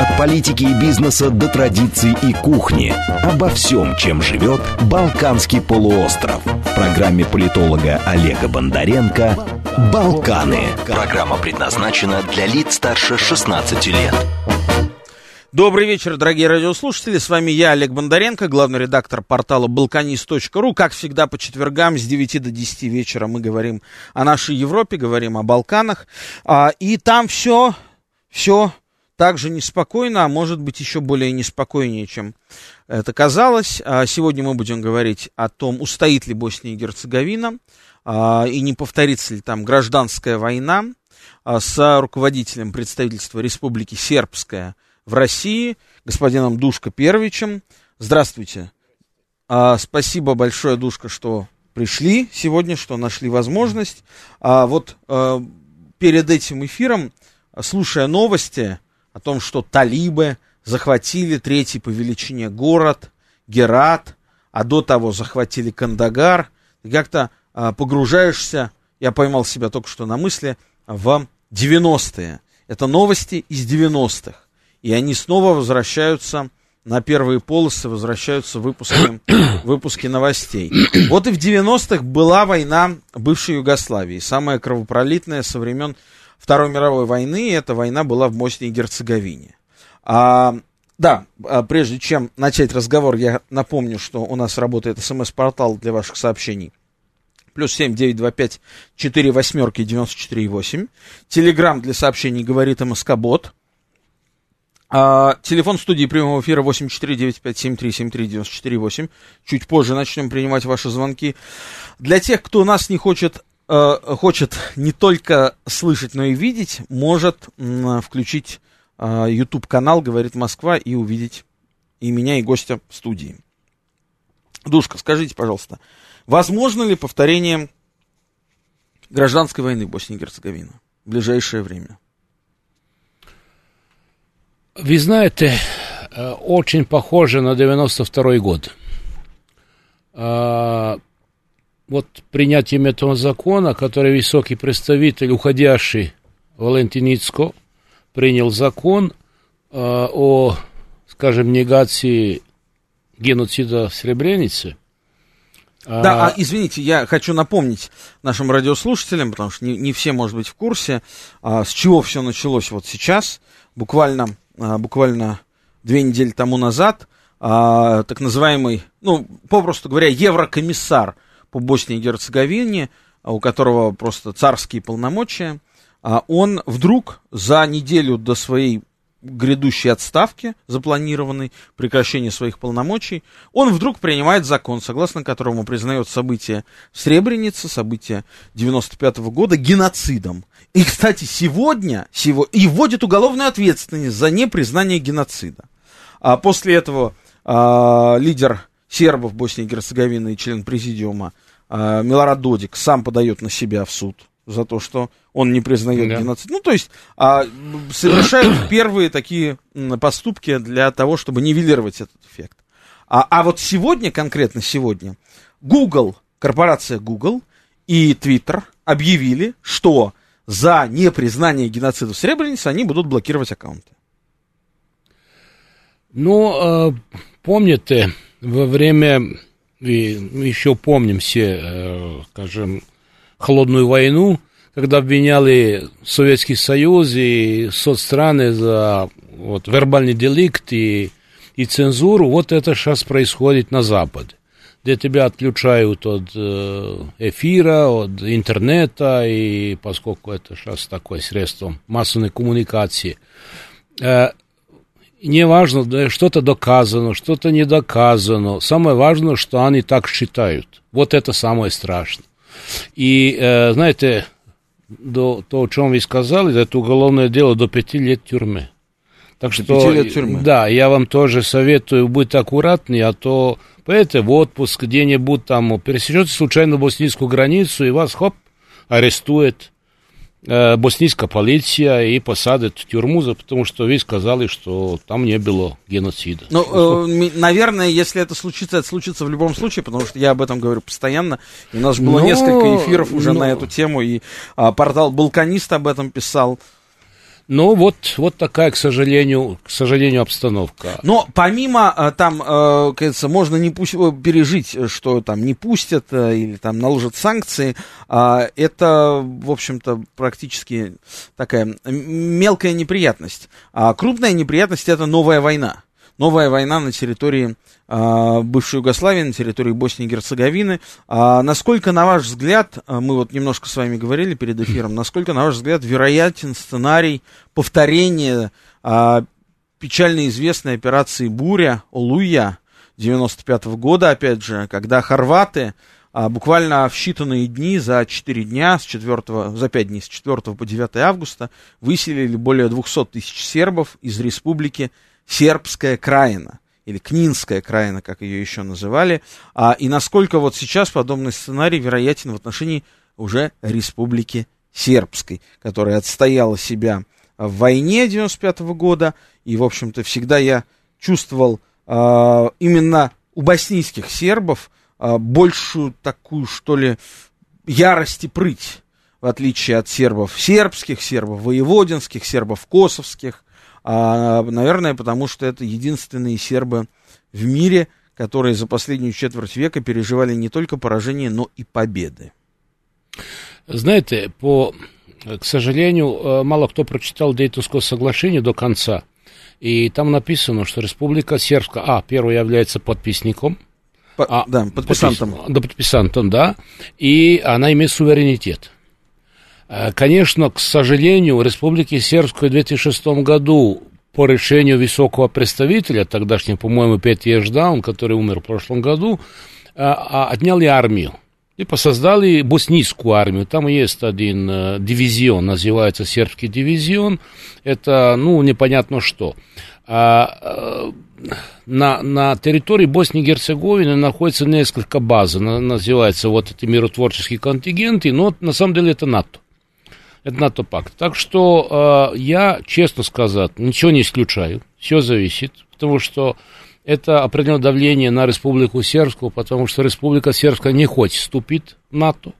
От политики и бизнеса до традиций и кухни. Обо всем, чем живет Балканский полуостров. В программе политолога Олега Бондаренко «Балканы». Программа предназначена для лиц старше 16 лет. Добрый вечер, дорогие радиослушатели. С вами я, Олег Бондаренко, главный редактор портала balkanist.ru. Как всегда, по четвергам с 9 до 10 вечера мы говорим о нашей Европе, говорим о Балканах. А, и там все, все так же неспокойно, а может быть еще более неспокойнее, чем это казалось. А сегодня мы будем говорить о том, устоит ли Босния и Герцеговина, а, и не повторится ли там гражданская война а, с руководителем представительства Республики Сербская – в России, господином Душко Первичем. Здравствуйте. Спасибо большое, Душка, что пришли сегодня, что нашли возможность. Вот а, перед этим эфиром, слушая новости о том, что талибы захватили третий по величине город, Герат, а до того захватили Кандагар, ты как-то а, погружаешься, я поймал себя только что на мысли, в 90-е. Это новости из 90-х и они снова возвращаются на первые полосы, возвращаются выпуски, выпуски новостей. Вот и в 90-х была война бывшей Югославии, самая кровопролитная со времен Второй мировой войны, эта война была в Боснии и Герцеговине. А, да, а прежде чем начать разговор, я напомню, что у нас работает смс-портал для ваших сообщений. Плюс семь девять два пять четыре восьмерки девяносто четыре восемь. Телеграмм для сообщений говорит МСК Бот. А, телефон студии прямого эфира 8495-7373-94-8. Чуть позже начнем принимать ваши звонки. Для тех, кто нас не хочет, э, хочет не только слышать, но и видеть, может э, включить э, YouTube-канал «Говорит Москва» и увидеть и меня, и гостя в студии. Душка, скажите, пожалуйста, возможно ли повторение гражданской войны в Боснии и Герцеговине в ближайшее время? Вы знаете, э, очень похоже на 92 год. А, вот принятием этого закона, который высокий представитель, уходящий Валентин Ицко, принял закон а, о, скажем, негации геноцида в Сребренице. Да, а, извините, я хочу напомнить нашим радиослушателям, потому что не, не все, может быть, в курсе, а, с чего все началось вот сейчас, буквально а, буквально две недели тому назад, а, так называемый, ну, попросту говоря, еврокомиссар по Боснии и Герцеговине, а, у которого просто царские полномочия, он вдруг за неделю до своей грядущей отставки, запланированной, прекращения своих полномочий, он вдруг принимает закон, согласно которому признает события в события 95 -го года геноцидом. И, кстати, сегодня, сегодня и вводит уголовную ответственность за непризнание геноцида. А после этого а, лидер сербов Боснии и Герцеговины и член президиума а, Милорад Додик сам подает на себя в суд за то, что он не признает да. геноцид. Ну, то есть а, совершают первые такие поступки для того, чтобы нивелировать этот эффект. А, а вот сегодня, конкретно сегодня, Google, корпорация Google и Twitter объявили, что за непризнание геноцида в Сребренице они будут блокировать аккаунты. Ну, э, помните, во время, и еще помним все, э, скажем, холодную войну, когда обвиняли Советский Союз и соцстраны за вот, вербальный деликт и, и цензуру, вот это сейчас происходит на Западе. Где тебя отключают от э, эфира, от интернета, и поскольку это сейчас такое средство массовой коммуникации, э, не важно, что-то доказано, что-то не доказано. Самое важное, что они так считают. Вот это самое страшное. И, э, знаете, до то, о чем вы сказали, это уголовное дело до пяти лет тюрьмы. Так До что, пяти лет тюрьмы. да, я вам тоже советую быть аккуратнее, а то поедете в отпуск где-нибудь там, пересечете случайно боснийскую границу, и вас, хоп, арестует э, боснийская полиция и посадят в тюрьму, за- потому что вы сказали, что там не было геноцида. Ну, э, наверное, если это случится, это случится в любом случае, потому что я об этом говорю постоянно. И у нас же было Но- несколько эфиров уже но- на эту тему, и а, портал Балканист об этом писал. Но вот, вот такая, к сожалению, к сожалению, обстановка. Но помимо э, там, э, кажется, можно не пусть, э, пережить, что там не пустят или там наложат санкции, а, это, в общем-то, практически такая мелкая неприятность. А крупная неприятность это новая война. Новая война на территории а, бывшей Югославии, на территории Боснии и Герцеговины. А, насколько, на ваш взгляд, а, мы вот немножко с вами говорили перед эфиром, насколько, на ваш взгляд, вероятен сценарий повторения а, печально известной операции «Буря» Олуя 95 года, опять же, когда хорваты а, буквально в считанные дни, за 4 дня, с 4, за 5 дней, с 4 по 9 августа, выселили более 200 тысяч сербов из республики Сербская Краина, или Книнская Краина, как ее еще называли, а, и насколько вот сейчас подобный сценарий вероятен в отношении уже республики Сербской, которая отстояла себя в войне 95 года, и, в общем-то, всегда я чувствовал а, именно у боснийских сербов а, большую такую, что ли, ярость и прыть, в отличие от сербов сербских, сербов воеводинских, сербов косовских, а, наверное, потому что это единственные сербы в мире, которые за последнюю четверть века переживали не только поражения, но и победы. Знаете, по, к сожалению, э, мало кто прочитал Дейтонское соглашение до конца. И там написано, что Республика Сербская, а, первая является подписником, По- а, да, подписантом. подпис- да, подписантом, да, и она имеет суверенитет. Э, Конечно, к сожалению, в Республике Сербской в 2006 году по решению высокого представителя, тогдашнего, по-моему, Петя Еждаун, который умер в прошлом году, э, а, отняли армию. И посоздали боснийскую армию. Там есть один э, дивизион, называется сербский дивизион. Это, ну, непонятно что. А, на, на территории Боснии и Герцеговины находится несколько баз, на- называется вот эти миротворческие контингенты, но на самом деле это НАТО. Это НАТО-пакт. Так что э, я, честно сказать, ничего не исключаю. Все зависит, потому что это определенное давление на Республику Сербскую, потому что Республика Сербская не хочет вступить в НАТО.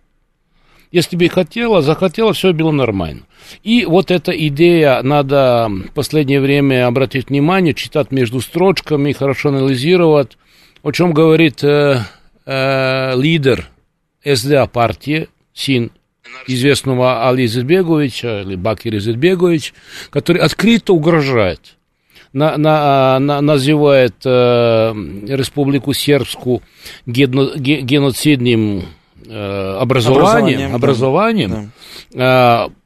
Если бы и хотела, захотела, все было нормально. И вот эта идея, надо в последнее время обратить внимание, читать между строчками, хорошо анализировать, о чем говорит э, э, лидер СДА партии, сын известного Али Изетбеговича, или Бакир Изетбегович, который открыто угрожает, на, на, на- называет э, Республику Сербскую гено- ге- геноцидным э, образованием, Образованием, да. образованием э,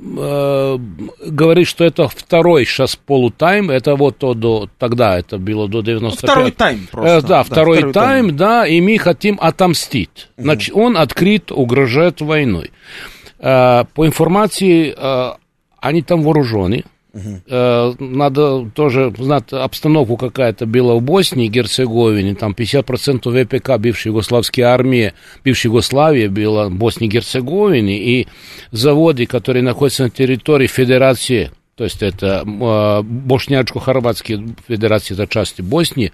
э, говорит, что это второй сейчас полутайм, это вот то до, тогда это было до 95 Второй тайм Э, просто. да, второй, тайм, да, и мы хотим отомстить. Значит, он открыт угрожает войной. Э, по информации, э, они там вооружены. Э, Надо тоже знать обстановку какая-то была в Боснии и Герцеговине. Там 50% ВПК бывшей югославской армии, бывшей Югославии было в Боснии и Герцеговине. И заводы, которые находятся на территории Федерации, то есть это э, Бошнячко-Хорватские Федерации, это части Боснии,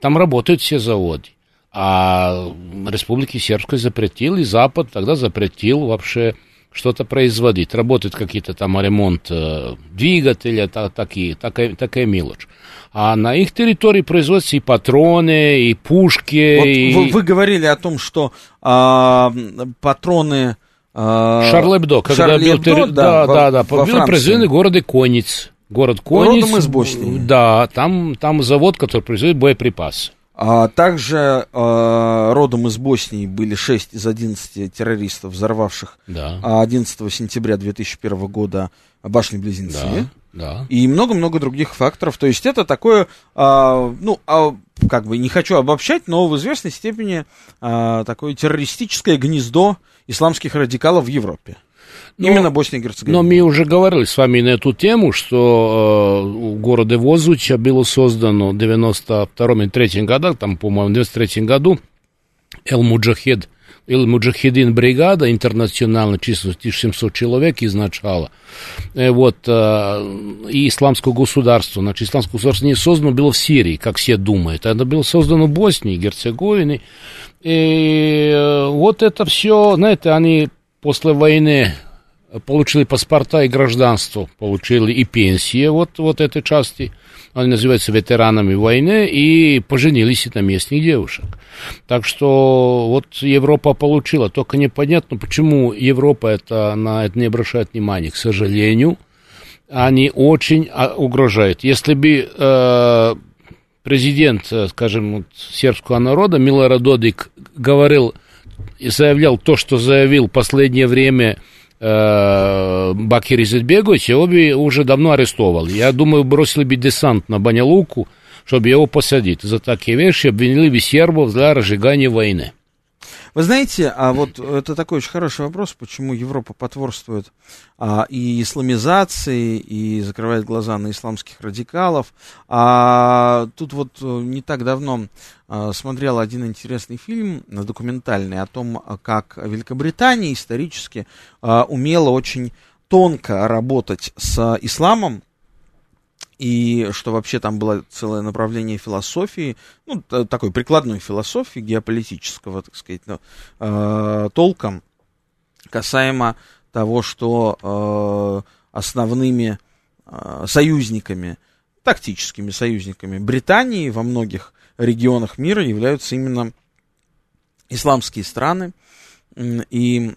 там работают все заводы. А Республики Сербской запретил, и Запад тогда запретил вообще что-то производить. Работают какие-то там ремонт э, двигателя, та, такие, такая, такая мелочь. А на их территории производятся и патроны, и пушки, Вот и... вы, вы говорили о том, что а, патроны... а, Шарль Эбдо, когда Шарли был... Эбдо, да, да, во- да, да, во был Франции. произведен в городе Конец. Город Конец. Родом из Боснии. Да, там, там завод, который производит боеприпасы. А также а, родом из Боснии были 6 из 11 террористов, взорвавших Да, а, 11 сентября 2001 года башни-близнецы. да, да. И много-много других факторов. То есть это такое, а, ну, а, как бы не хочу обобщать, но в известной степени а, такое террористическое гнездо исламских радикалов в Европе. Но, Именно Босния и Герцеговина. Но мы уже говорили с вами на эту тему, что э, в городе Возуча было создано в 92 и 3 годах, там, по-моему, в 93 году Эл-Муджахед, Эл-Муджахедин бригада интернациональная, численностью 1700 человек изначала, э, вот, э, и исламское государство, значит, исламское государство не создано было в Сирии, как все думают, это было создано в Боснии, Герцеговине, и э, вот это все, знаете, они после войны получили паспорта и гражданство, получили и пенсии вот, вот этой части, они называются ветеранами войны, и поженились на местных девушек. Так что вот Европа получила, только непонятно, почему Европа это, на это не обращает внимания, к сожалению, они очень а, угрожают. Если бы э, президент, э, скажем, вот, сербского народа Милора Додик говорил и заявлял то, что заявил последнее время Бакир Изетбегович, его бы уже давно арестовали. Я думаю, бросили бы десант на Банялуку, чтобы его посадить. За такие вещи обвинили бы сербов для разжигания войны. Вы знаете, а вот это такой очень хороший вопрос, почему Европа потворствует а, и исламизации, и закрывает глаза на исламских радикалов. А тут вот э, не так давно а, смотрел один интересный фильм документальный о том, как Великобритания исторически а, умела очень тонко работать с исламом, и что вообще там было целое направление философии, ну, такой прикладной философии, геополитического, так сказать, э, толком, касаемо того, что э, основными э, союзниками, тактическими союзниками Британии во многих регионах мира являются именно исламские страны, и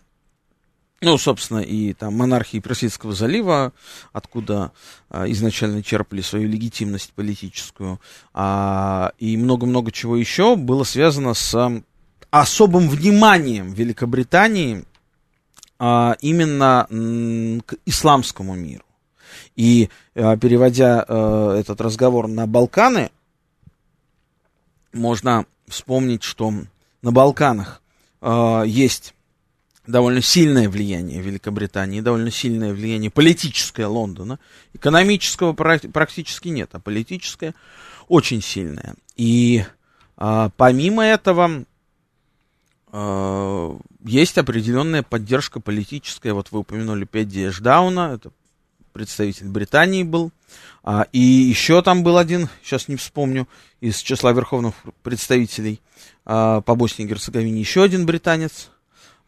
ну, собственно, и там монархии Персидского залива, откуда а, изначально черпали свою легитимность политическую, а, и много-много чего еще было связано с а, особым вниманием Великобритании а, именно м, к исламскому миру. И а, переводя а, этот разговор на Балканы, можно вспомнить, что на Балканах а, есть довольно сильное влияние Великобритании, довольно сильное влияние политическое Лондона. Экономического практически нет, а политическое очень сильное. И а, помимо этого а, есть определенная поддержка политическая. Вот вы упомянули Педди Эшдауна, это представитель Британии был. А, и еще там был один, сейчас не вспомню, из числа верховных представителей а, по Боснии и Герцеговине, еще один британец,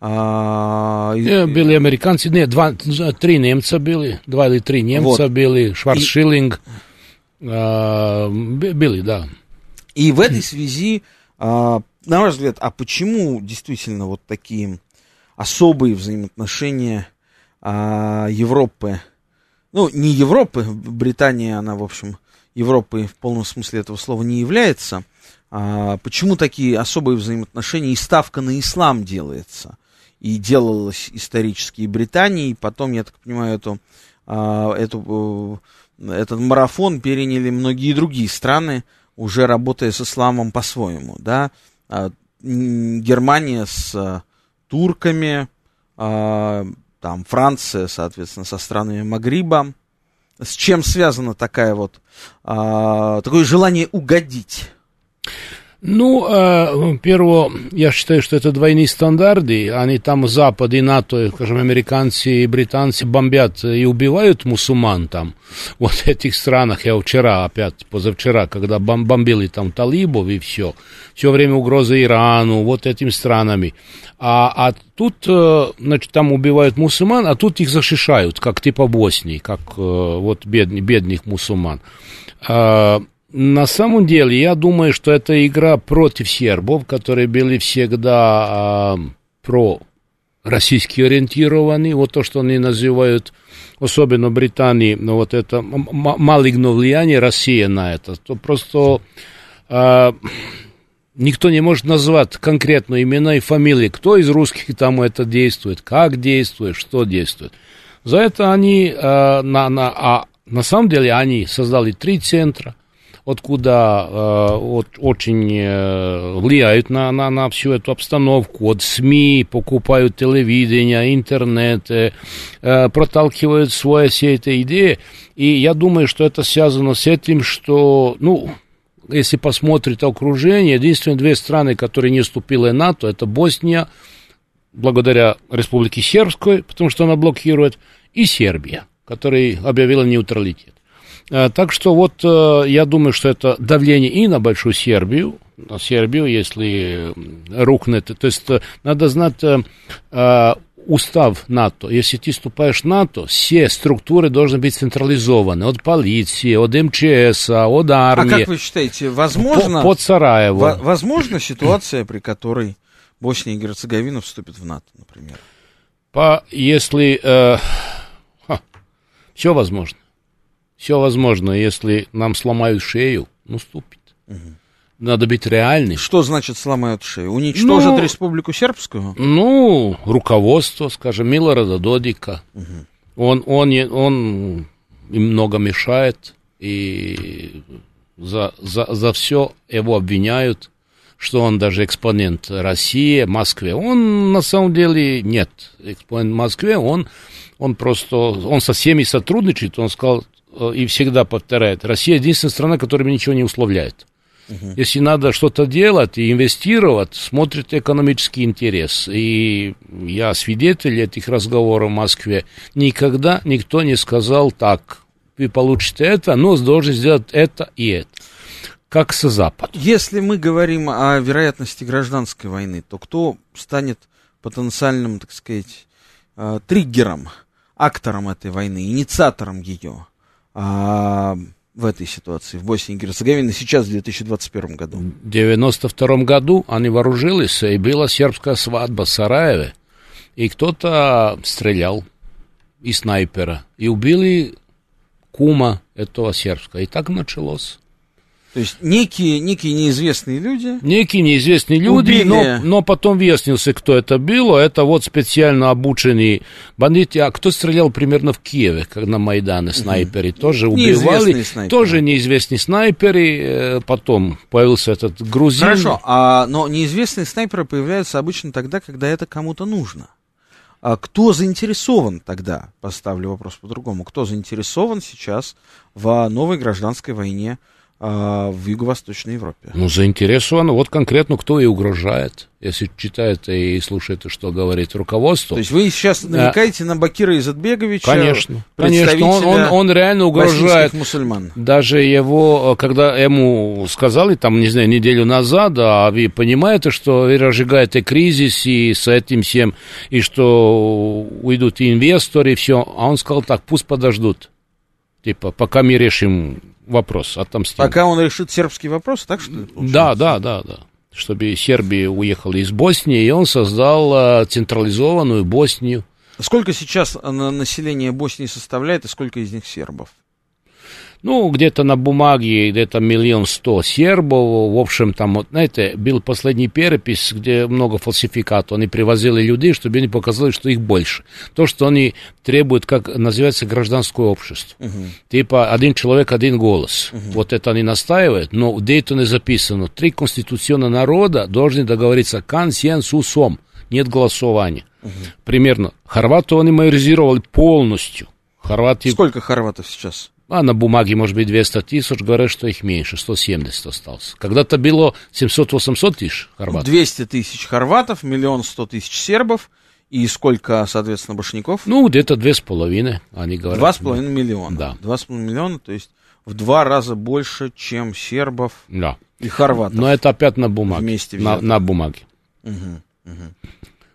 а, были американцы, нет, два, три немца были, два или три немца вот. были, Шварцшиллинг, и... а, были, да. И в этой связи, а, на ваш взгляд, а почему действительно вот такие особые взаимоотношения а, Европы, ну, не Европы, Британия, она, в общем, Европой в полном смысле этого слова не является, а, почему такие особые взаимоотношения и ставка на ислам делается? И делалось исторически Британии, потом, я так понимаю, эту, а, эту, э, этот марафон переняли многие другие страны, уже работая с исламом по-своему, да, а, Германия с а, турками, там Франция, соответственно, со странами Магриба. С чем связано такая вот, такое желание угодить? Ну, э, первое, я считаю, что это двойные стандарты. Они там, Запад и НАТО, скажем, американцы и британцы бомбят и убивают мусульман там. Вот в этих странах, я вчера, опять, позавчера, когда бомбили там талибов и все, все время угрозы Ирану, вот этим странами. А, а тут, э, значит, там убивают мусульман, а тут их защищают, как типа Боснии, как э, вот бедных, бедных мусульман. А, на самом деле, я думаю, что это игра против сербов, которые были всегда э, про российски ориентированы, вот то, что они называют, особенно Британии, ну, вот это малигно влияние России на это, то просто э, никто не может назвать конкретно имена и фамилии, кто из русских там это действует, как действует, что действует. За это они, э, на, на, а на самом деле они создали три центра, откуда э, вот, очень э, влияют на, на, на всю эту обстановку. Вот СМИ покупают телевидение, интернет, э, э, проталкивают свои все эти идеи. И я думаю, что это связано с этим, что, ну, если посмотреть окружение, единственные две страны, которые не вступили в НАТО, это Босния, благодаря Республике Сербской, потому что она блокирует, и Сербия, которая объявила нейтралитет. А, так что вот э, я думаю, что это давление и на Большую Сербию, на Сербию, если рухнет. То есть э, надо знать э, устав НАТО. Если ты вступаешь в НАТО, все структуры должны быть централизованы. От полиции, от МЧС, от армии. А как вы считаете, возможно... Под Сараево. Возможно ситуация, при которой Босния и Герцеговина вступит в НАТО, например? По, если... Э, ха, все возможно. Все возможно, если нам сломают шею, ну, вступит. Угу. Надо быть реальным. Что значит сломают шею? Уничтожат ну, Республику Сербскую? Ну, руководство, скажем, Милорада Додика. Угу. Он, он, он им много мешает, и за, за, за все его обвиняют что он даже экспонент России, Москве. Он на самом деле нет экспонент Москве, он, он просто, он со всеми сотрудничает, он сказал и всегда повторяет, Россия единственная страна, которая ничего не условляет. Угу. Если надо что-то делать и инвестировать, смотрит экономический интерес. И я свидетель этих разговоров в Москве. Никогда никто не сказал так, вы получите это, но должен сделать это и это как с Запад. Если мы говорим о вероятности гражданской войны, то кто станет потенциальным, так сказать, э, триггером, актором этой войны, инициатором ее а, в этой ситуации, в Боснии и Герцеговине, сейчас, в 2021 году? В 1992 году они вооружились, и была сербская свадьба в Сараеве, и кто-то стрелял из снайпера, и убили кума этого сербского. И так началось. То есть некие, некие неизвестные люди. Некие неизвестные люди, но, но потом выяснился, кто это был. Это вот специально обученные бандиты. А кто стрелял примерно в Киеве, как на Майдане, снайперы, угу. тоже убивали. Снайперы. Тоже неизвестные снайперы. Э, потом появился этот грузин. Хорошо, а, но неизвестные снайперы появляются обычно тогда, когда это кому-то нужно. А кто заинтересован тогда, поставлю вопрос по-другому, кто заинтересован сейчас в новой гражданской войне а, в Юго-Восточной Европе. Ну, заинтересован. Вот конкретно кто и угрожает, если читает и слушает, что говорит руководство. То есть вы сейчас намекаете а, на Бакира Изатбеговича? Конечно, конечно. Он, он, он реально угрожает. мусульман. Даже его, когда ему сказали, там, не знаю, неделю назад, а вы понимаете, что вы разжигаете кризис и с этим всем, и что уйдут инвесторы, и все. А он сказал так, пусть подождут. Типа, пока мы решим вопрос, отомстим. Пока он решит сербский вопрос, так что ли? Да, да, да, да. Чтобы Сербия уехала из Боснии, и он создал централизованную Боснию. Сколько сейчас население Боснии составляет, и сколько из них сербов? Ну, где-то на бумаге где-то миллион сто сербов. В общем, там, вот, знаете, был последний перепись, где много фальсификатов. Они привозили людей, чтобы они показали, что их больше. То, что они требуют, как называется, гражданское общество. Угу. Типа один человек, один голос. Угу. Вот это они настаивают, но в Дейтоне записано, три конституционных народа должны договориться консенсусом. Нет голосования. Угу. Примерно. Хорватов они майоризировали полностью. Хорватии... Сколько хорватов сейчас? А на бумаге, может быть, 200 тысяч, говорят, что их меньше, 170 осталось. Когда-то было 700-800 тысяч хорватов. 200 тысяч хорватов, миллион сто тысяч сербов. И сколько, соответственно, башняков? Ну, где-то две с половиной, они говорят. Два с половиной миллиона. Да. Два с половиной миллиона, то есть в два раза больше, чем сербов да. и хорватов. Но это опять на бумаге. Вместе на, на бумаге. Угу, угу.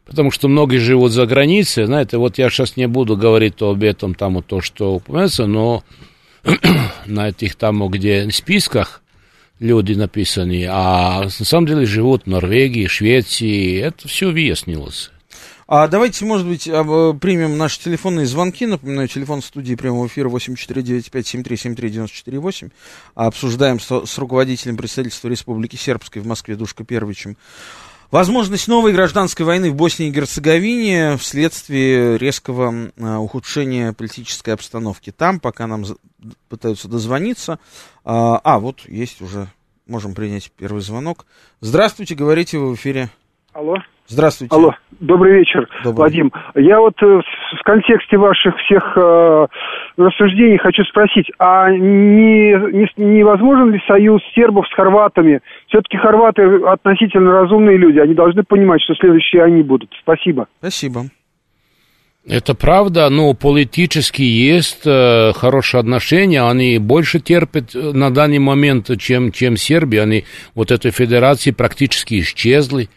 Потому что многие живут за границей, знаете, вот я сейчас не буду говорить об этом, там, то, что упоминается, но на этих там, где списках люди написаны, а на самом деле живут в Норвегии, Швеции, это все выяснилось. А давайте, может быть, примем наши телефонные звонки. Напоминаю, телефон студии прямого эфира 8495-7373-94-8. Обсуждаем с, с руководителем представительства Республики Сербской в Москве Душко Первичем Возможность новой гражданской войны в Боснии и Герцеговине вследствие резкого а, ухудшения политической обстановки. Там, пока нам пытаются дозвониться. А, а, вот есть уже, можем принять первый звонок. Здравствуйте, говорите вы в эфире. Алло. Здравствуйте. Алло, добрый вечер, добрый. Вадим. Я вот э, в контексте ваших всех э, рассуждений хочу спросить, а не, не, не возможен ли союз сербов с хорватами? Все-таки хорваты относительно разумные люди, они должны понимать, что следующие они будут. Спасибо. Спасибо. Это правда, но политически есть э, хорошие отношения, они больше терпят э, на данный момент, чем, чем Сербия, они вот этой федерации практически исчезли.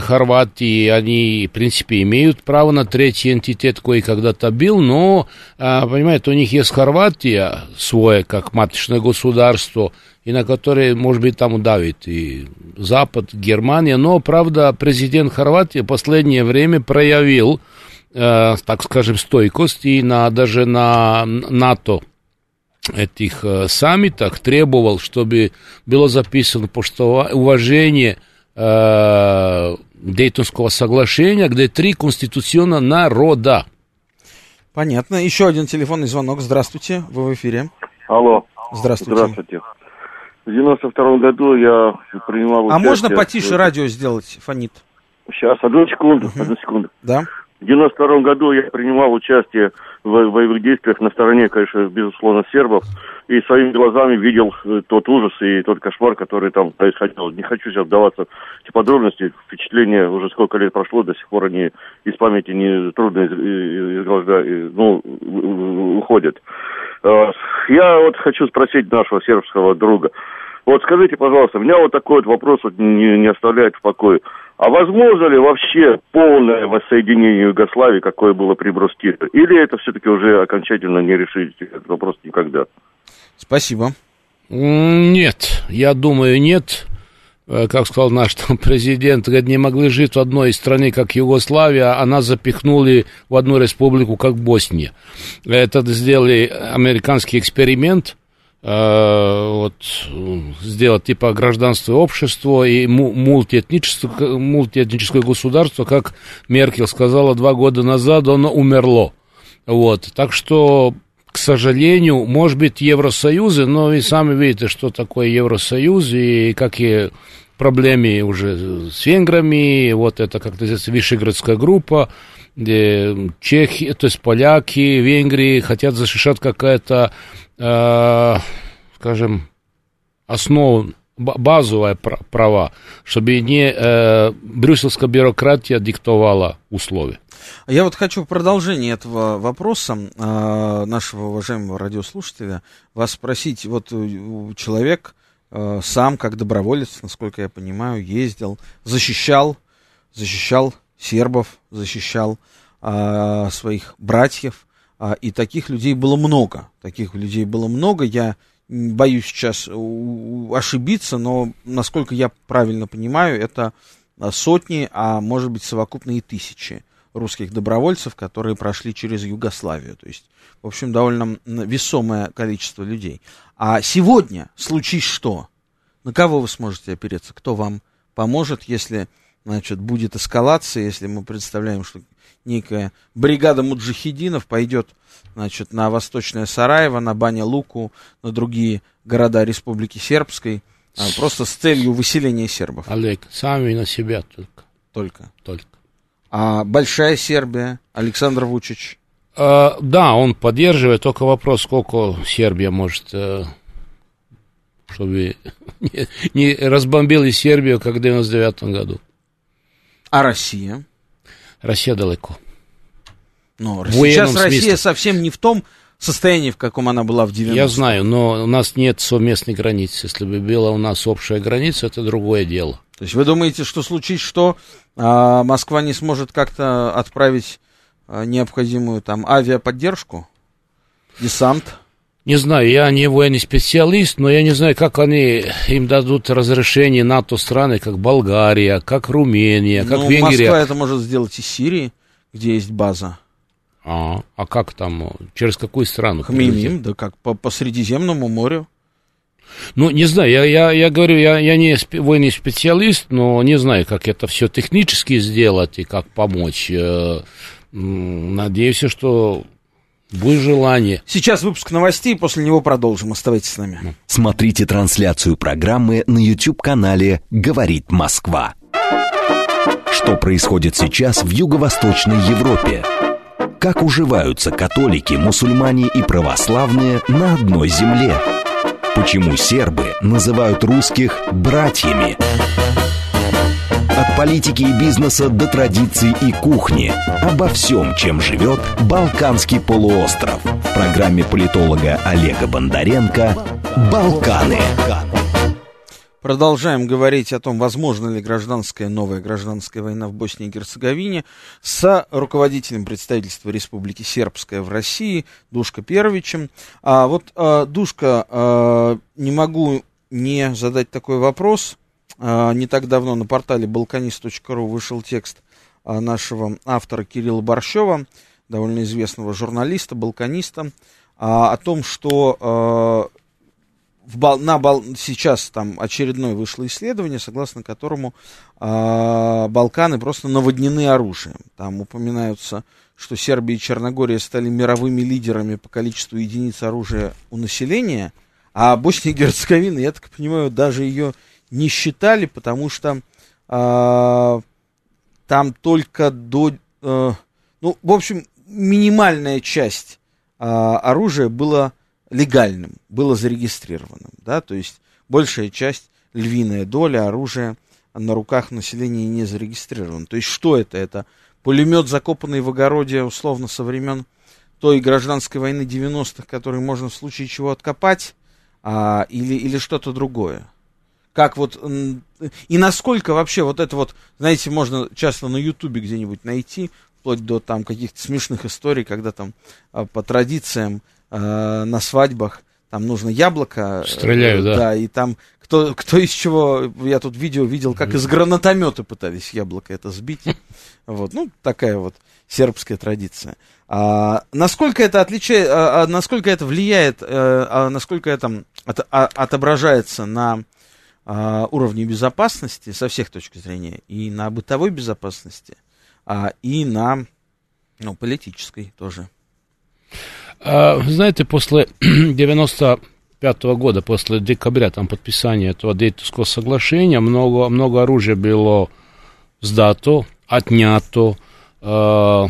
Хорватии, они, в принципе, имеют право на третий энтитет, кое когда-то был, но, а, понимаете, у них есть Хорватия свое, как маточное государство, и на которое, может быть, там давит и Запад, Германия, но, правда, президент Хорватии в последнее время проявил, э, так скажем, стойкость, и на, даже на НАТО этих э, саммитах требовал, чтобы было записано уважение э, Дейтонского соглашения, где три конституционно народа. Понятно. Еще один телефонный звонок. Здравствуйте, вы в эфире. Алло. Здравствуйте. Здравствуйте. В 92 году я принимал А можно потише радио сделать, фонит? Сейчас, одну секунду, uh одну секунду. Да. В 92 году я принимал участие в боевых действиях на стороне, конечно, безусловно, сербов и своими глазами видел э, тот ужас и тот кошмар, который там происходил. Не хочу сейчас вдаваться в подробности. Впечатления уже сколько лет прошло, до сих пор они из памяти не трудно из, из глаза, ну, уходят. А, я вот хочу спросить нашего сербского друга. Вот скажите, пожалуйста, меня вот такой вот вопрос вот не, не оставляет в покое. А возможно ли вообще полное воссоединение Югославии, какое было при Брустите? Или это все-таки уже окончательно не решить этот вопрос никогда? Спасибо. Нет, я думаю, нет. Э, как сказал наш там, президент, не могли жить в одной стране, как Югославия, а нас запихнули в одну республику, как Босния. Это сделали американский эксперимент, э, вот, сделать типа гражданство общество и мультиэтническое, мультиэтническое государство, как Меркель сказала два года назад, оно умерло. Вот, так что сожалению, может быть, Евросоюзы, но вы сами видите, что такое Евросоюз и какие проблемы уже с венграми, вот это, как называется, Вишеградская группа, чехи, то есть поляки, Венгрии хотят защищать какая-то, э, скажем, основу, базовые права, чтобы не э, брюссельская бюрократия диктовала условия. Я вот хочу в продолжение этого вопроса э, нашего уважаемого радиослушателя вас спросить. Вот э, человек э, сам, как доброволец, насколько я понимаю, ездил, защищал, защищал сербов, защищал э, своих братьев. Э, и таких людей было много. Таких людей было много. Я боюсь сейчас ошибиться, но насколько я правильно понимаю, это сотни, а может быть совокупно и тысячи русских добровольцев, которые прошли через Югославию. То есть, в общем, довольно весомое количество людей. А сегодня случись что? На кого вы сможете опереться? Кто вам поможет, если значит, будет эскалация, если мы представляем, что некая бригада муджахидинов пойдет значит, на Восточное Сараево, на Баня-Луку, на другие города Республики Сербской, а, просто с целью выселения сербов. Олег, сами на себя только. Только? Только. А Большая Сербия, Александр Вучич? Э, да, он поддерживает, только вопрос, сколько Сербия может, э, чтобы не, не разбомбили Сербию, как в 99 году. А Россия? Россия далеко. Но сейчас Россия смысле. совсем не в том состоянии, в каком она была в 90 Я знаю, но у нас нет совместной границы. Если бы была у нас общая граница, это другое дело. То есть вы думаете, что случись что, а Москва не сможет как-то отправить а, необходимую там авиаподдержку, десант? Не знаю, я не военный специалист, но я не знаю, как они им дадут разрешение НАТО страны, как Болгария, как Румыния, как ну, Венгрия. Москва это может сделать из Сирии, где есть база. А, а как там, через какую страну? Хмимим, да как по, по Средиземному морю. Ну, не знаю, я, я, я говорю, я, я не военный специалист, но не знаю, как это все технически сделать и как помочь. Э, надеюсь, что будет желание. Сейчас выпуск новостей, после него продолжим. Оставайтесь с нами. Смотрите трансляцию программы на YouTube-канале «Говорит Москва». Что происходит сейчас в Юго-Восточной Европе? Как уживаются католики, мусульмане и православные на одной земле? Почему сербы называют русских братьями? От политики и бизнеса до традиций и кухни. Обо всем, чем живет Балканский полуостров. В программе политолога Олега Бондаренко «Балканы». Продолжаем говорить о том, возможно ли гражданская, новая гражданская война в Боснии и Герцеговине с руководителем представительства Республики Сербская в России Душка Первичем. А вот, а, Душка, а, не могу не задать такой вопрос. А, не так давно на портале balkanist.ru вышел текст а, нашего автора Кирилла Борщева, довольно известного журналиста, балканиста, о том, что в, на, сейчас там очередное вышло исследование, согласно которому э, Балканы просто наводнены оружием. Там упоминаются, что Сербия и Черногория стали мировыми лидерами по количеству единиц оружия у населения, а Босния и Герцеговина, я так понимаю, даже ее не считали, потому что э, там только до... Э, ну, в общем, минимальная часть э, оружия была легальным, было зарегистрированным, да, то есть большая часть, львиная доля оружия на руках населения не зарегистрирована. То есть что это? Это пулемет, закопанный в огороде, условно, со времен той гражданской войны 90-х, который можно в случае чего откопать, а, или, или что-то другое. Как вот, и насколько вообще вот это вот, знаете, можно часто на ютубе где-нибудь найти, вплоть до там каких-то смешных историй, когда там а, по традициям э, на свадьбах, там нужно яблоко. Э, Стреляю, да. Да, и там кто, кто из чего, я тут видео видел, как из гранатомета пытались яблоко это сбить. Вот, ну, такая вот сербская традиция. А, насколько это отличает, а, а, насколько это влияет, а, а, насколько это от, а, отображается на а, уровне безопасности со всех точек зрения, и на бытовой безопасности, а, и на ну, политической тоже. А, знаете, после 95 -го года, после декабря там подписания этого Дейтовского соглашения, много, много оружия было сдато, отнято, э,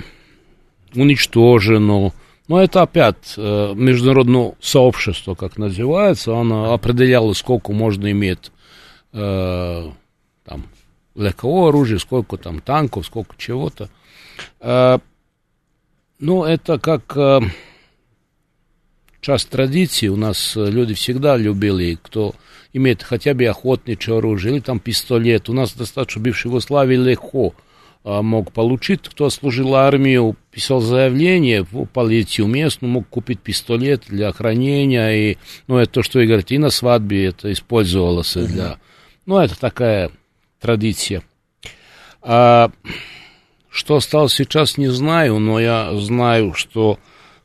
уничтожено. Но это опять э, международное сообщество, как называется, оно определяло, сколько можно иметь э, там, легкого оружия, сколько там танков, сколько чего-то. Э, ну, это как... Э, часть традиции. У нас э, люди всегда любили, кто имеет хотя бы охотничье оружие или там пистолет. У нас достаточно бывшей Югославии легко а, мог получить. Кто служил армию, писал заявление в полицию местную, мог купить пистолет для хранения. И, ну, это то, что, Игорь, и на свадьбе это использовалось uh-huh. для... Ну, это такая традиция. А, что осталось сейчас, не знаю, но я знаю, что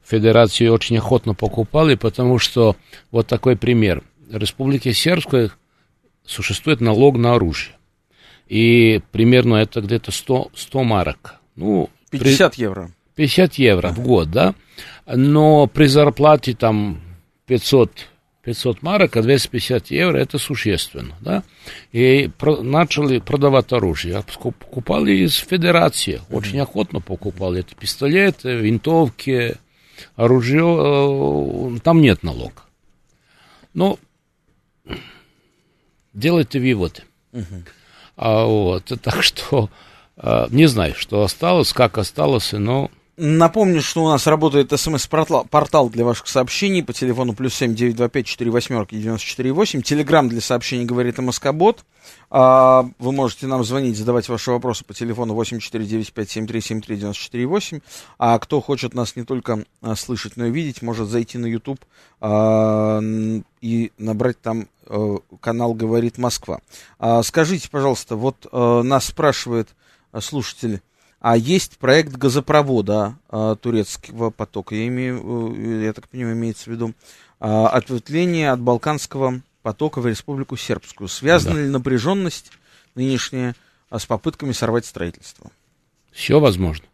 Федерации очень охотно покупали, потому что вот такой пример. В Республике Сербской существует налог на оружие. И примерно это где-то 100, 100 марок. Ну, 50 при... евро. 50 евро в год, да. Но при зарплате там 500, 500 марок, а 250 евро это существенно, да. И про, начали продавать оружие. Покупали из федерации, очень охотно покупали. Это пистолеты, винтовки, оружие, э, там нет налога. Но делайте выводы. Угу. А, вот, так что э, не знаю, что осталось, как осталось, но Напомню, что у нас работает смс-портал для ваших сообщений по телефону плюс семь девять два пять четыре восьмерки девяносто четыре восемь. Телеграмм для сообщений говорит МСК-бот. А, вы можете нам звонить, задавать ваши вопросы по телефону восемь четыре девять пять семь три семь три девяносто четыре восемь. А кто хочет нас не только а, слышать, но и видеть, может зайти на YouTube а, и набрать там э, канал «Говорит Москва». Скажите, пожалуйста, вот э, нас спрашивает слушатель а есть проект газопровода а, турецкого потока. Я имею, э, я так понимаю, имеется в виду а, ответвление от Балканского потока в Республику Сербскую. Связана да. ли напряженность нынешняя а, с попытками сорвать строительство? Все возможно.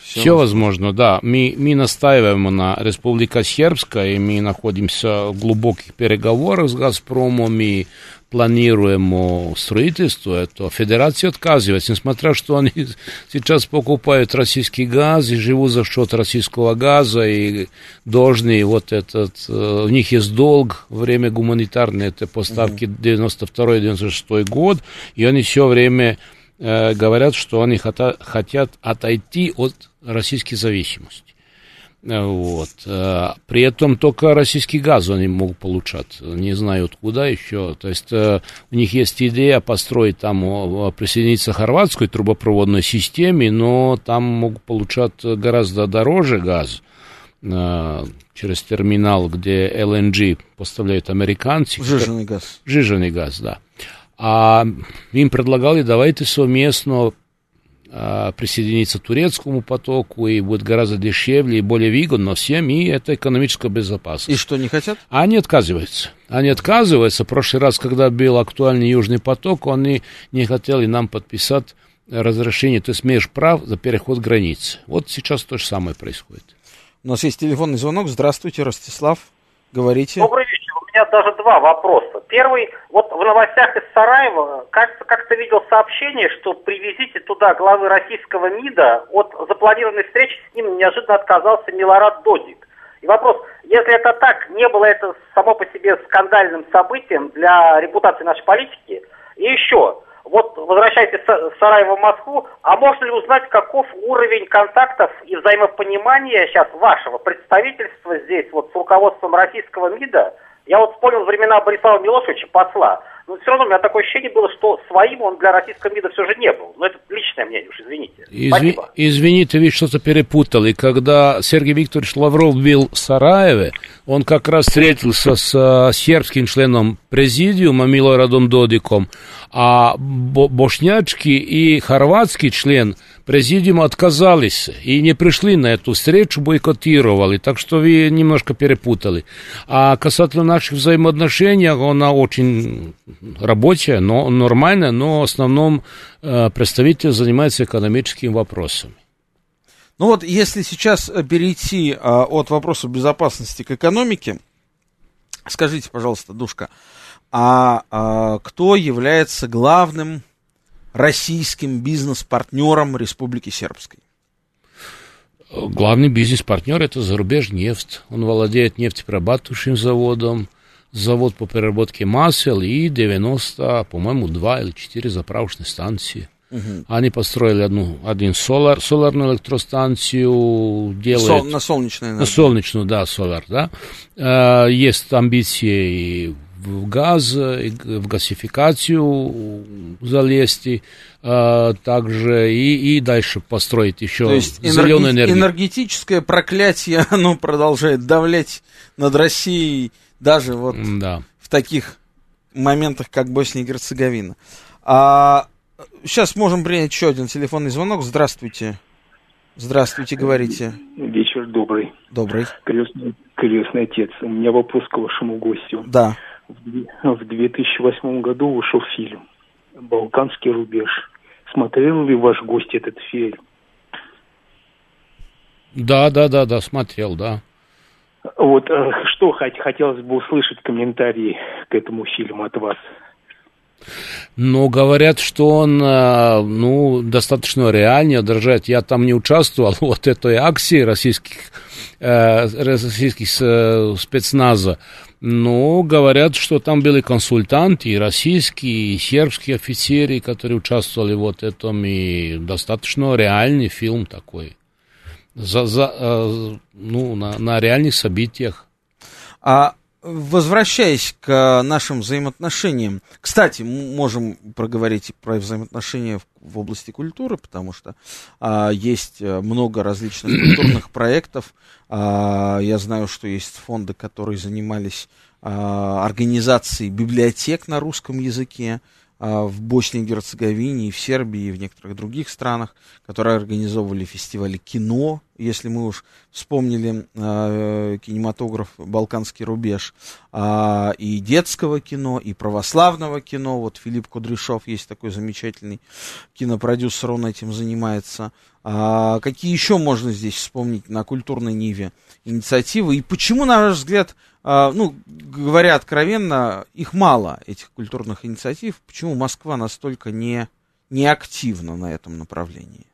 Все, Все возможно, да. Мы, мы настаиваем на Республика Сербская, и мы находимся в глубоких переговорах с «Газпромом», и планируем строительство, это федерация отказывается, несмотря что они сейчас покупают российский газ и живут за счет российского газа и должны вот этот, э, у них есть долг, время гуманитарное, это поставки 92-96 год, и они все время э, говорят, что они хотят отойти от российской зависимости. Вот. Э, при этом только российский газ они могут получать. Не знаю откуда еще. То есть э, у них есть идея построить там, присоединиться к хорватской трубопроводной системе, но там могут получать гораздо дороже газ э, через терминал, где LNG поставляют американцы. Жиженый газ. Жиженый газ, да. А им предлагали, давайте совместно присоединиться к турецкому потоку, и будет гораздо дешевле и более выгодно всем, и это экономическая безопасность. И что, не хотят? Они отказываются. Они отказываются. В прошлый раз, когда был актуальный Южный поток, они не хотели нам подписать разрешение, то есть имеешь прав за переход границы. Вот сейчас то же самое происходит. У нас есть телефонный звонок. Здравствуйте, Ростислав. Говорите. Добрый меня даже два вопроса. Первый, вот в новостях из Сараева, как-то видел сообщение, что при визите туда главы российского МИДа от запланированной встречи с ним неожиданно отказался Милорад Додик. И вопрос, если это так, не было это само по себе скандальным событием для репутации нашей политики? И еще, вот возвращаясь из Сараева в Москву, а можно ли узнать, каков уровень контактов и взаимопонимания сейчас вашего представительства здесь, вот с руководством российского МИДа, я вот вспомнил времена Борислава Милошевича, посла. Но все равно у меня такое ощущение было, что своим он для российского МИДа все же не был. Но это личное мнение уж, извините. Изви... Извини, ты ведь что-то перепутал. И когда Сергей Викторович Лавров был в Сараеве, он как раз встретился с uh, сербским членом президиума Милорадом Додиком, а бошнячки и хорватский член – президиума отказались и не пришли на эту встречу, бойкотировали. Так что вы немножко перепутали. А касательно наших взаимоотношений, она очень рабочая, но нормальная, но в основном э, представитель занимается экономическими вопросами. Ну вот, если сейчас перейти а, от вопроса безопасности к экономике, скажите, пожалуйста, Душка, а, а кто является главным российским бизнес-партнером Республики Сербской? Главный бизнес-партнер это зарубежный нефть. Он владеет нефтеперерабатывающим заводом, завод по переработке масел и 90, по-моему, 2 или 4 заправочные станции. Угу. Они построили одну, один солар, соларную электростанцию, делают... Сол, на солнечную энергию. На солнечную, да, солар, да. Э, есть амбиции в газ, в газификацию залезть, а, также и, и дальше построить еще То есть зеленую энергию. Энергетическое проклятие, оно продолжает давлять над Россией даже вот да. в таких моментах, как Босния и Герцеговина. А, сейчас можем принять еще один телефонный звонок. Здравствуйте. Здравствуйте, говорите. Вечер добрый. Добрый. Крестный, крестный отец. У меня вопрос к вашему гостю. Да в 2008 году вышел фильм «Балканский рубеж». Смотрел ли ваш гость этот фильм? Да, да, да, да, смотрел, да. Вот э, что хотелось бы услышать комментарии к этому фильму от вас. Но говорят, что он, э, ну, достаточно реальный, отражает. Я там не участвовал вот этой акции российских, э, российских спецназа. Но говорят, что там были консультанты, и российские, и сербские офицеры, которые участвовали вот в этом, и достаточно реальный фильм такой. За, за, э, ну, на, на реальных событиях. А возвращаясь к нашим взаимоотношениям, кстати, можем проговорить про взаимоотношения в, в области культуры, потому что а, есть э, много различных культурных проектов. А, я знаю, что есть фонды, которые занимались а, организацией библиотек на русском языке. А, в Боснии и Герцеговине, и в Сербии, и в некоторых других странах, которые организовывали фестивали кино, если мы уж вспомнили э, кинематограф «Балканский рубеж», э, и детского кино, и православного кино. Вот Филипп Кудряшов есть такой замечательный кинопродюсер, он этим занимается. А какие еще можно здесь вспомнить на культурной ниве инициативы? И почему, на ваш взгляд, ну, говоря откровенно, их мало, этих культурных инициатив. Почему Москва настолько не, не активна на этом направлении?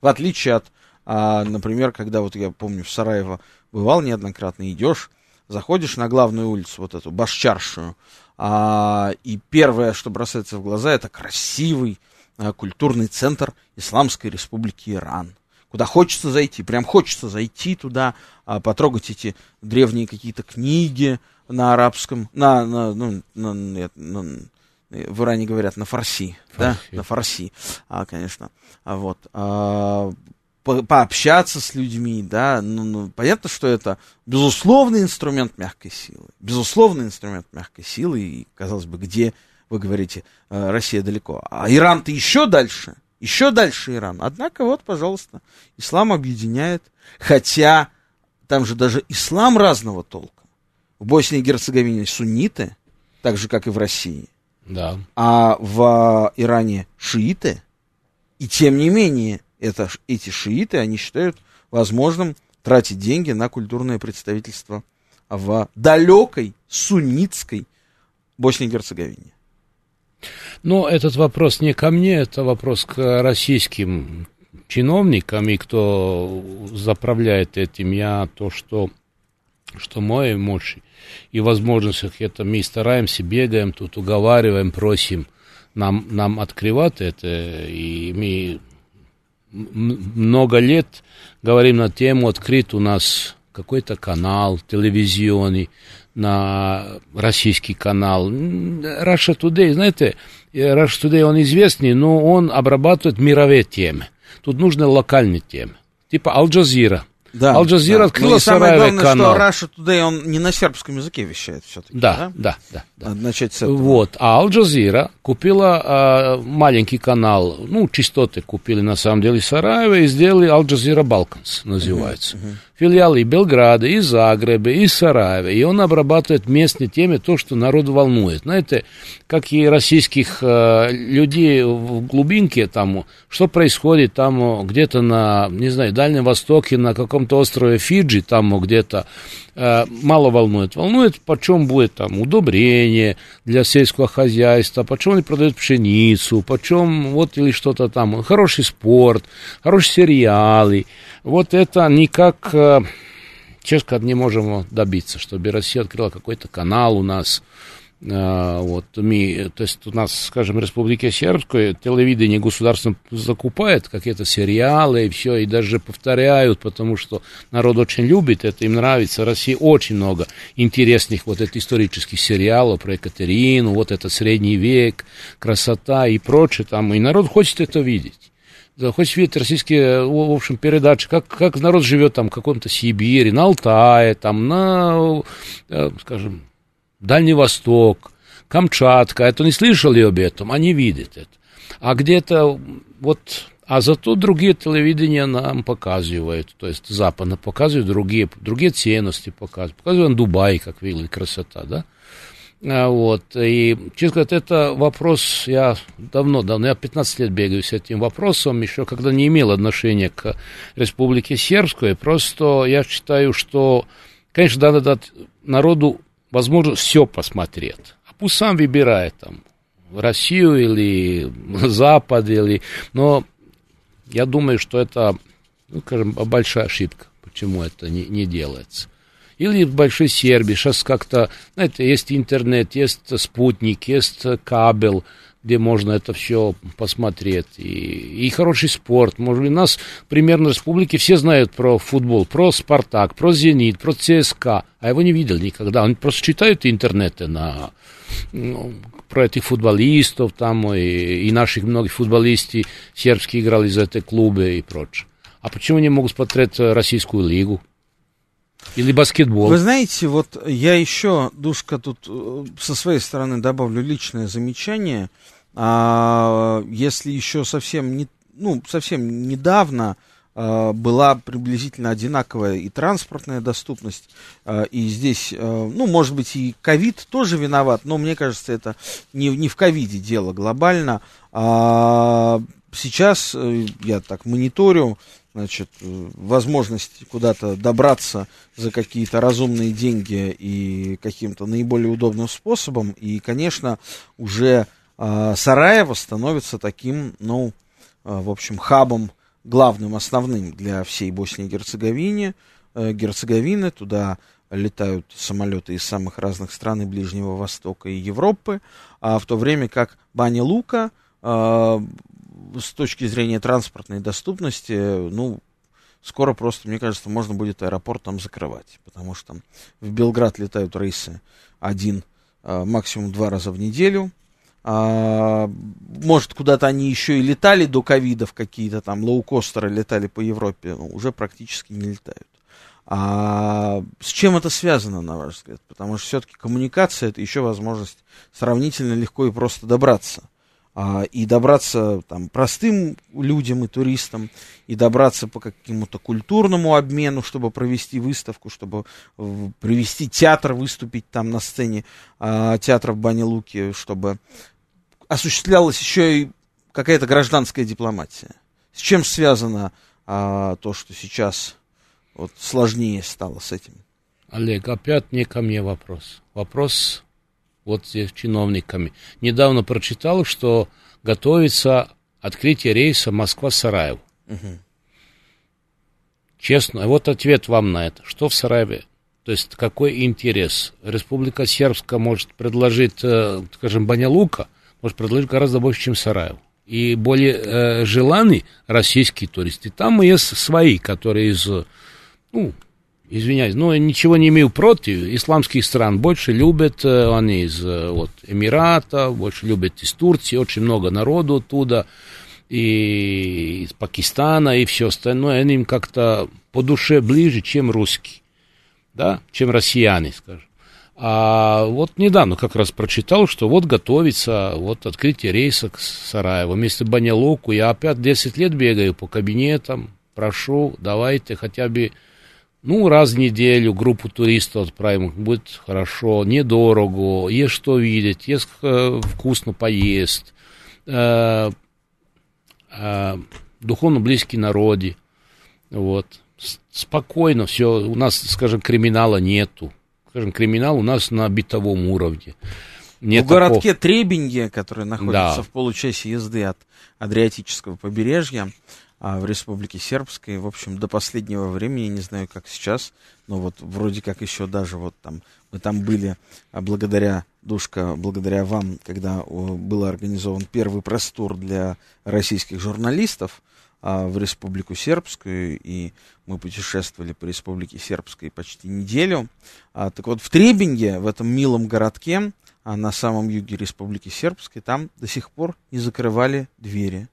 В отличие от, а, например, когда вот я помню в Сараево бывал неоднократно, идешь, заходишь на главную улицу, вот эту, Башчаршую, а, и первое, что бросается в глаза, это красивый а, культурный центр Исламской Республики Иран куда хочется зайти, прям хочется зайти туда, а, потрогать эти древние какие-то книги на арабском, на, на, ну, на, на, на в Иране говорят на фарси, фарси. да, на фарси, а, конечно, а вот, а, по, пообщаться с людьми, да, ну, ну, понятно, что это безусловный инструмент мягкой силы, безусловный инструмент мягкой силы, и, казалось бы, где, вы говорите, э, Россия далеко, а Иран-то еще дальше, еще дальше Иран. Однако вот, пожалуйста, ислам объединяет. Хотя там же даже ислам разного толка. В Боснии и Герцеговине сунниты, так же, как и в России. Да. А в Иране шииты. И тем не менее, это, эти шииты, они считают возможным тратить деньги на культурное представительство в далекой суннитской Боснии и Герцеговине. Но этот вопрос не ко мне, это вопрос к российским чиновникам и кто заправляет этим. Я то, что, что моей мощи и возможностях, это мы стараемся, бегаем тут, уговариваем, просим нам, нам открывать это, и мы много лет говорим на тему, открыт у нас какой-то канал телевизионный, на российский канал. Russia Today, знаете, Russia Today, он известный, но он обрабатывает мировые темы. Тут нужны локальные темы. Типа Аль-Джазира. Да, Аль-Джазира да. открыла ну, самое главное, канал. что Russia Today, он не на сербском языке вещает все-таки. Да, да, да. да, Надо начать с этого. Вот. А Аль-Джазира купила э, маленький канал, ну, частоты купили на самом деле Сараево и сделали Аль-Джазира Балканс, называется. Uh-huh, uh-huh филиалы и Белграда, и Загреба, и Сараева. И он обрабатывает местные темы, то, что народ волнует. Знаете, как и российских э, людей в глубинке, там, что происходит там где-то на, не знаю, Дальнем Востоке, на каком-то острове Фиджи, там где-то, э, мало волнует. Волнует, почем будет там удобрение для сельского хозяйства, почем они продают пшеницу, почем вот или что-то там, хороший спорт, хорошие сериалы. Вот это никак, э, честно не можем добиться, чтобы Россия открыла какой-то канал у нас. Э, вот мы, то есть у нас, скажем, в Республике Сербской телевидение государственно закупает какие-то сериалы и все, и даже повторяют, потому что народ очень любит это, им нравится. В России очень много интересных вот этих исторических сериалов про Екатерину, вот это Средний век, красота и прочее там, и народ хочет это видеть хочешь видеть российские, в общем, передачи, как, как народ живет там в каком-то Сибири, на Алтае, там, на, э, скажем, Дальний Восток, Камчатка, это не слышали об этом, они видят это. А где-то вот, а зато другие телевидения нам показывают, то есть западно показывают другие, другие ценности показывают, показывают Дубай, как видели, красота, да. А, вот, и, честно сказать, это вопрос, я давно, давно, я 15 лет бегаю с этим вопросом, еще когда не имел отношения к Республике Сербской, просто я считаю, что, конечно, надо дать народу возможность все посмотреть, а пусть сам выбирает, там, Россию или Запад, или, но я думаю, что это, ну, скажем, большая ошибка, почему это не, не делается или в Большой Сербии. Сейчас как-то, знаете, есть интернет, есть спутник, есть кабель, где можно это все посмотреть. И, и хороший спорт. Может быть, нас примерно в республике все знают про футбол, про Спартак, про Зенит, про ЦСКА, а его не видел никогда. Они просто читают интернеты на, ну, про этих футболистов там, и, и наших многих футболистов сербские играли за эти клубы и прочее. А почему не могут смотреть российскую лигу? Или баскетбол. Вы знаете, вот я еще, Душка, тут э, со своей стороны добавлю личное замечание. А, если еще совсем не, ну, совсем недавно а, была приблизительно одинаковая и транспортная доступность, а, и здесь, а, ну, может быть, и ковид тоже виноват, но мне кажется, это не, не в ковиде дело глобально. Сейчас э, я так мониторю, значит, э, возможность куда-то добраться за какие-то разумные деньги и каким-то наиболее удобным способом, и, конечно, уже Сараево становится таким, ну, в общем, хабом главным, основным для всей Боснии и Герцеговины. Э, Герцеговины. Туда летают самолеты из самых разных стран и Ближнего Востока и Европы, а в то время как Баня Лука э, с точки зрения транспортной доступности, ну, скоро просто, мне кажется, можно будет аэропорт там закрывать, потому что в Белград летают рейсы один, э, максимум два раза в неделю, а, может, куда-то они еще и летали до ковидов какие-то там, лоукостеры летали по Европе, ну, уже практически не летают. А с чем это связано, на ваш взгляд? Потому что все-таки коммуникация это еще возможность сравнительно легко и просто добраться. А, и добраться там, простым людям и туристам, и добраться по какому-то культурному обмену, чтобы провести выставку, чтобы привести театр, выступить там на сцене а, театра в Бане Луки, чтобы осуществлялась еще и какая-то гражданская дипломатия. С чем связано а, то, что сейчас вот, сложнее стало с этим? Олег, опять не ко мне вопрос. Вопрос вот здесь чиновниками. Недавно прочитал, что готовится открытие рейса Москва-Сараево. Угу. Честно, вот ответ вам на это. Что в Сараеве? То есть какой интерес? Республика Сербская может предложить, э, скажем, Банялука, может предложить гораздо больше, чем Сараево. И более э, желанный российские туристы. Там есть свои, которые из, ну, извиняюсь, но ничего не имею против, исламских стран больше любят, э, они из э, вот, Эмирата, больше любят из Турции, очень много народу оттуда, и из Пакистана, и все остальное, они им как-то по душе ближе, чем русские, да, чем россияне, скажем. А вот недавно как раз прочитал, что вот готовится вот открытие рейса к Сараеву. Вместо Банялуку я опять 10 лет бегаю по кабинетам, прошу, давайте хотя бы, ну, раз в неделю группу туристов отправим, будет хорошо, недорого, есть что видеть, есть э, вкусно поесть, э, э, духовно близкие народе, вот, спокойно все, у нас, скажем, криминала нету, скажем, криминал у нас на бытовом уровне. Нет в такого... городке Требенье, который находится да. в получасе езды от Адриатического побережья, а в Республике Сербской, в общем, до последнего времени, не знаю, как сейчас, но вот вроде как еще даже вот там, мы там были а благодаря, Душка, благодаря вам, когда был организован первый простор для российских журналистов, а, в Республику Сербскую, и мы путешествовали по Республике Сербской почти неделю. А, так вот, в Требинге, в этом милом городке, а, на самом юге Республики Сербской, там до сих пор не закрывали двери.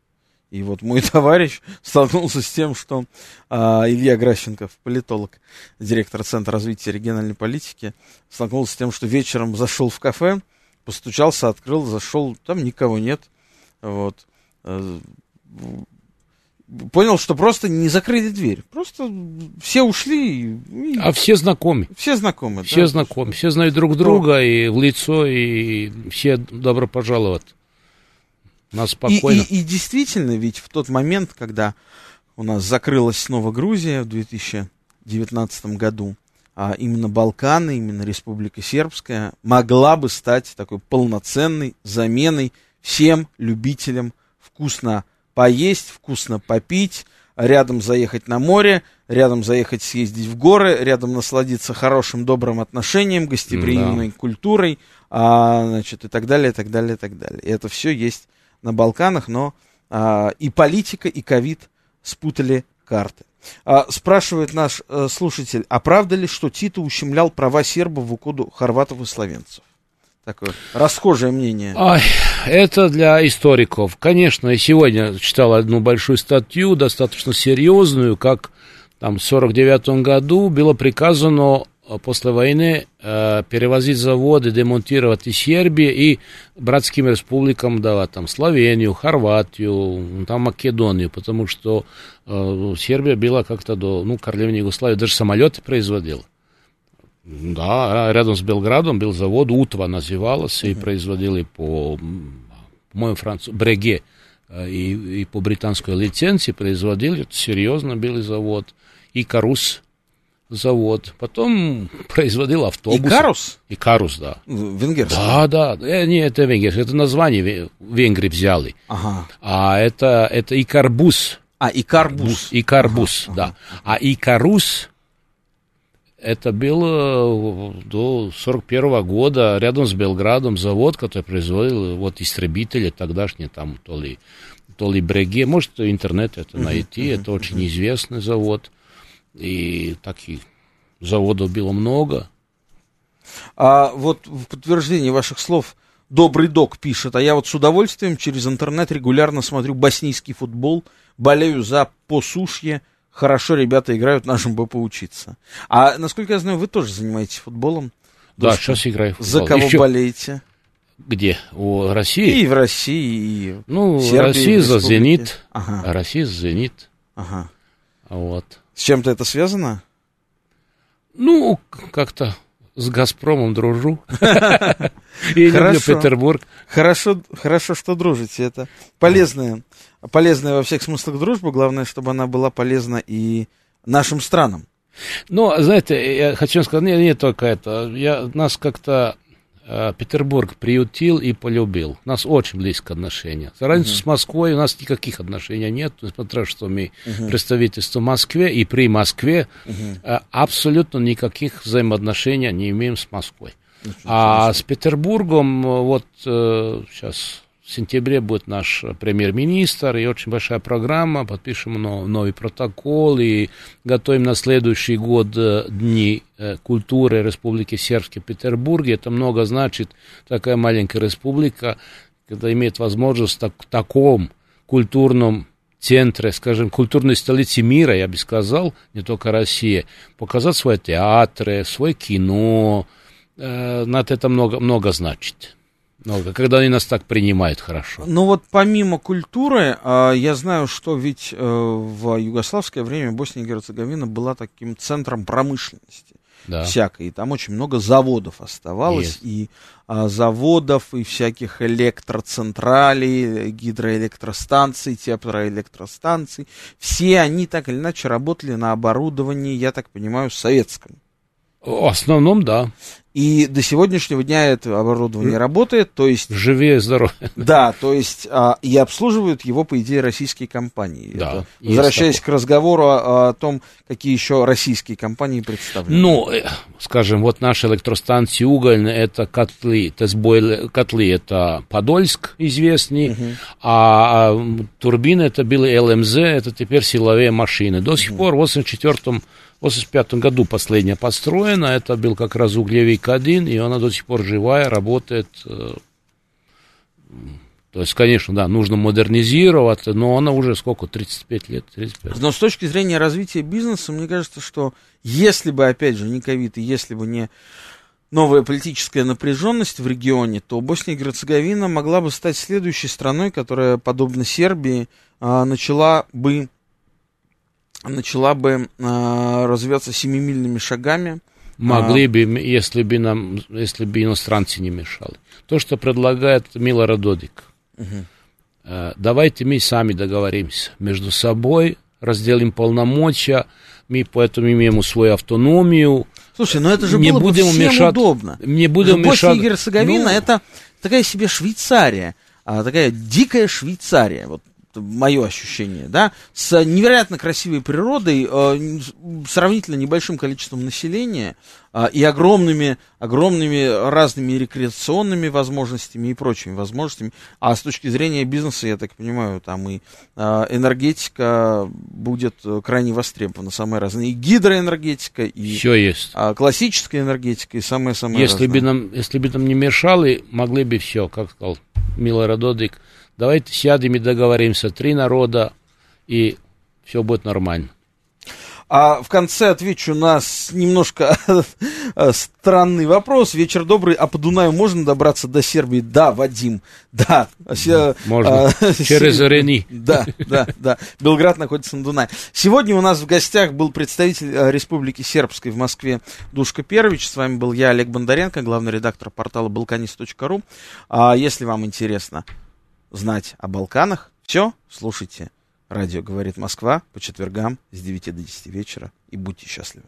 И вот мой товарищ столкнулся с тем, что а, Илья Гращенков, политолог, директор Центра развития региональной политики, столкнулся с тем, что вечером зашел в кафе, постучался, открыл, зашел, там никого нет. Вот э, понял, что просто не закрыли дверь. Просто все ушли. И... А все знакомы. Все знакомы. Все да? знакомы. Все знают друг друга и в лицо, и все добро пожаловать. Нас спокойно. И, и, и действительно, ведь в тот момент, когда у нас закрылась снова Грузия в 2019 году, а именно Балканы, именно Республика Сербская могла бы стать такой полноценной заменой всем любителям вкусно поесть, вкусно попить, рядом заехать на море, рядом заехать съездить в горы, рядом насладиться хорошим, добрым отношением, гостеприимной да. культурой, а, значит, и так далее, и так далее, и так далее. И это все есть на Балканах, но а, и политика, и ковид спутали карты. А, спрашивает наш а, слушатель, а правда ли, что Тito ущемлял права сербов в угоду хорватов и словенцев? Такое расхожее мнение. Ой, это для историков. Конечно, я сегодня читал одну большую статью, достаточно серьезную, как там в 49 году было приказано после войны э, перевозить заводы, демонтировать из Сербии и братским республикам давать, там, Словению, Хорватию, там, Македонию, потому что э, Сербия была как-то до, ну, Королевной Югославии, даже самолеты производила. Да, рядом с Белградом был завод, Утва называлась, и производили по, по-моему, Францу... Бреге, э, и, и по британской лицензии производили, это серьезно был завод, и Карус, завод. Потом производил автобус. Икарус? Икарус, да. Венгерский? Да, да. Э, не, это венгерский. Это название венгры взяли. Ага. А это, это Икарбус. А, Икарбус. Икарбус, ага, да. Ага. А Икарус, это было до 41 года рядом с Белградом завод, который производил вот истребители тогдашние там то ли, то ли Бреге, может интернет это найти, uh-huh, это uh-huh. очень известный завод и таких заводов было много. А вот в подтверждение ваших слов Добрый док пишет, а я вот с удовольствием через интернет регулярно смотрю боснийский футбол, болею за посушье, хорошо ребята играют, нашим бы поучиться. А насколько я знаю, вы тоже занимаетесь футболом? Да, что? сейчас играю в футбол. За кого Еще... болеете? Где? У России? И в России, и Ну, Сербии, Россия за «Зенит», ага. Россия за «Зенит». Ага. Вот. С чем-то это связано? Ну, как-то с Газпромом дружу. И люблю Петербург. Хорошо, хорошо, что дружите. Это полезная, полезная во всех смыслах дружба. Главное, чтобы она была полезна и нашим странам. Ну, знаете, я хочу сказать, не, не только это. Я, нас как-то Петербург приютил и полюбил. У нас очень близкое отношение. За разницу uh-huh. с Москвой у нас никаких отношений нет, несмотря что мы uh-huh. представительство в Москве и при Москве uh-huh. абсолютно никаких взаимоотношений не имеем с Москвой. Uh-huh. А с Петербургом вот сейчас в сентябре будет наш премьер-министр, и очень большая программа, подпишем новый протокол, и готовим на следующий год э, Дни э, культуры Республики Сербской Петербурге. Это много значит, такая маленькая республика, когда имеет возможность так, таком культурном центре, скажем, культурной столицы мира, я бы сказал, не только России, показать свои театры, свое кино, э, это много, много значит много, когда они нас так принимают хорошо. Ну вот помимо культуры, а, я знаю, что ведь э, в югославское время Босния и Герцеговина была таким центром промышленности. Да. всякой. И там очень много заводов оставалось, Есть. и а, заводов, и всяких электроцентралей, гидроэлектростанций, теплоэлектростанций. Все они так или иначе работали на оборудовании, я так понимаю, советском. В основном, да. И до сегодняшнего дня это оборудование работает, то есть... Живее, здоровее. Да, то есть а, и обслуживают его, по идее, российские компании. Да. Это, возвращаясь такое. к разговору о, о том, какие еще российские компании представлены. Ну, э, скажем, вот наши электростанции угольные, это котлы, тесбойлы, котлы, это Подольск известный, угу. а, а турбины это были ЛМЗ, это теперь силовые машины. До сих угу. пор в 84 в 1985 году последняя построена, это был как раз углевик-1, и она до сих пор живая, работает. Э, то есть, конечно, да, нужно модернизировать, но она уже сколько, 35 лет? 35. Но с точки зрения развития бизнеса, мне кажется, что если бы, опять же, не ковид, и если бы не новая политическая напряженность в регионе, то Босния и Герцеговина могла бы стать следующей страной, которая, подобно Сербии, а, начала бы начала бы э, развиваться семимильными шагами. Могли а, бы, если бы нам, если бы иностранцы не мешали. То, что предлагает Милора Додик. Угу. Э, давайте мы сами договоримся между собой, разделим полномочия, мы поэтому имеем свою автономию. Слушай, ну это же не было будем бы всем мешать, удобно. Не будем мешать. Босния и Герцеговина ну, это такая себе Швейцария, а, такая дикая Швейцария. Вот мое ощущение, да, с невероятно красивой природой, э, сравнительно небольшим количеством населения э, и огромными, огромными разными рекреационными возможностями и прочими возможностями. А с точки зрения бизнеса, я так понимаю, там и э, энергетика будет крайне востребована, самые разные. И гидроэнергетика, и Все есть. Э, классическая энергетика, и самое-самое если Бы нам, если бы нам не мешали, могли бы все, как сказал Милорад Додик, Давайте сядем и договоримся. Три народа, и все будет нормально. А в конце отвечу на немножко странный вопрос. Вечер добрый. А по Дунаю можно добраться до Сербии? Да, Вадим. Да. Можно. А, Через Рени. Да, да, да. Белград находится на Дунае. Сегодня у нас в гостях был представитель э, Республики Сербской в Москве Душка Первич. С вами был я, Олег Бондаренко, главный редактор портала balkanist.ru. А если вам интересно знать о Балканах, все, слушайте Радио «Говорит Москва» по четвергам с 9 до 10 вечера. И будьте счастливы.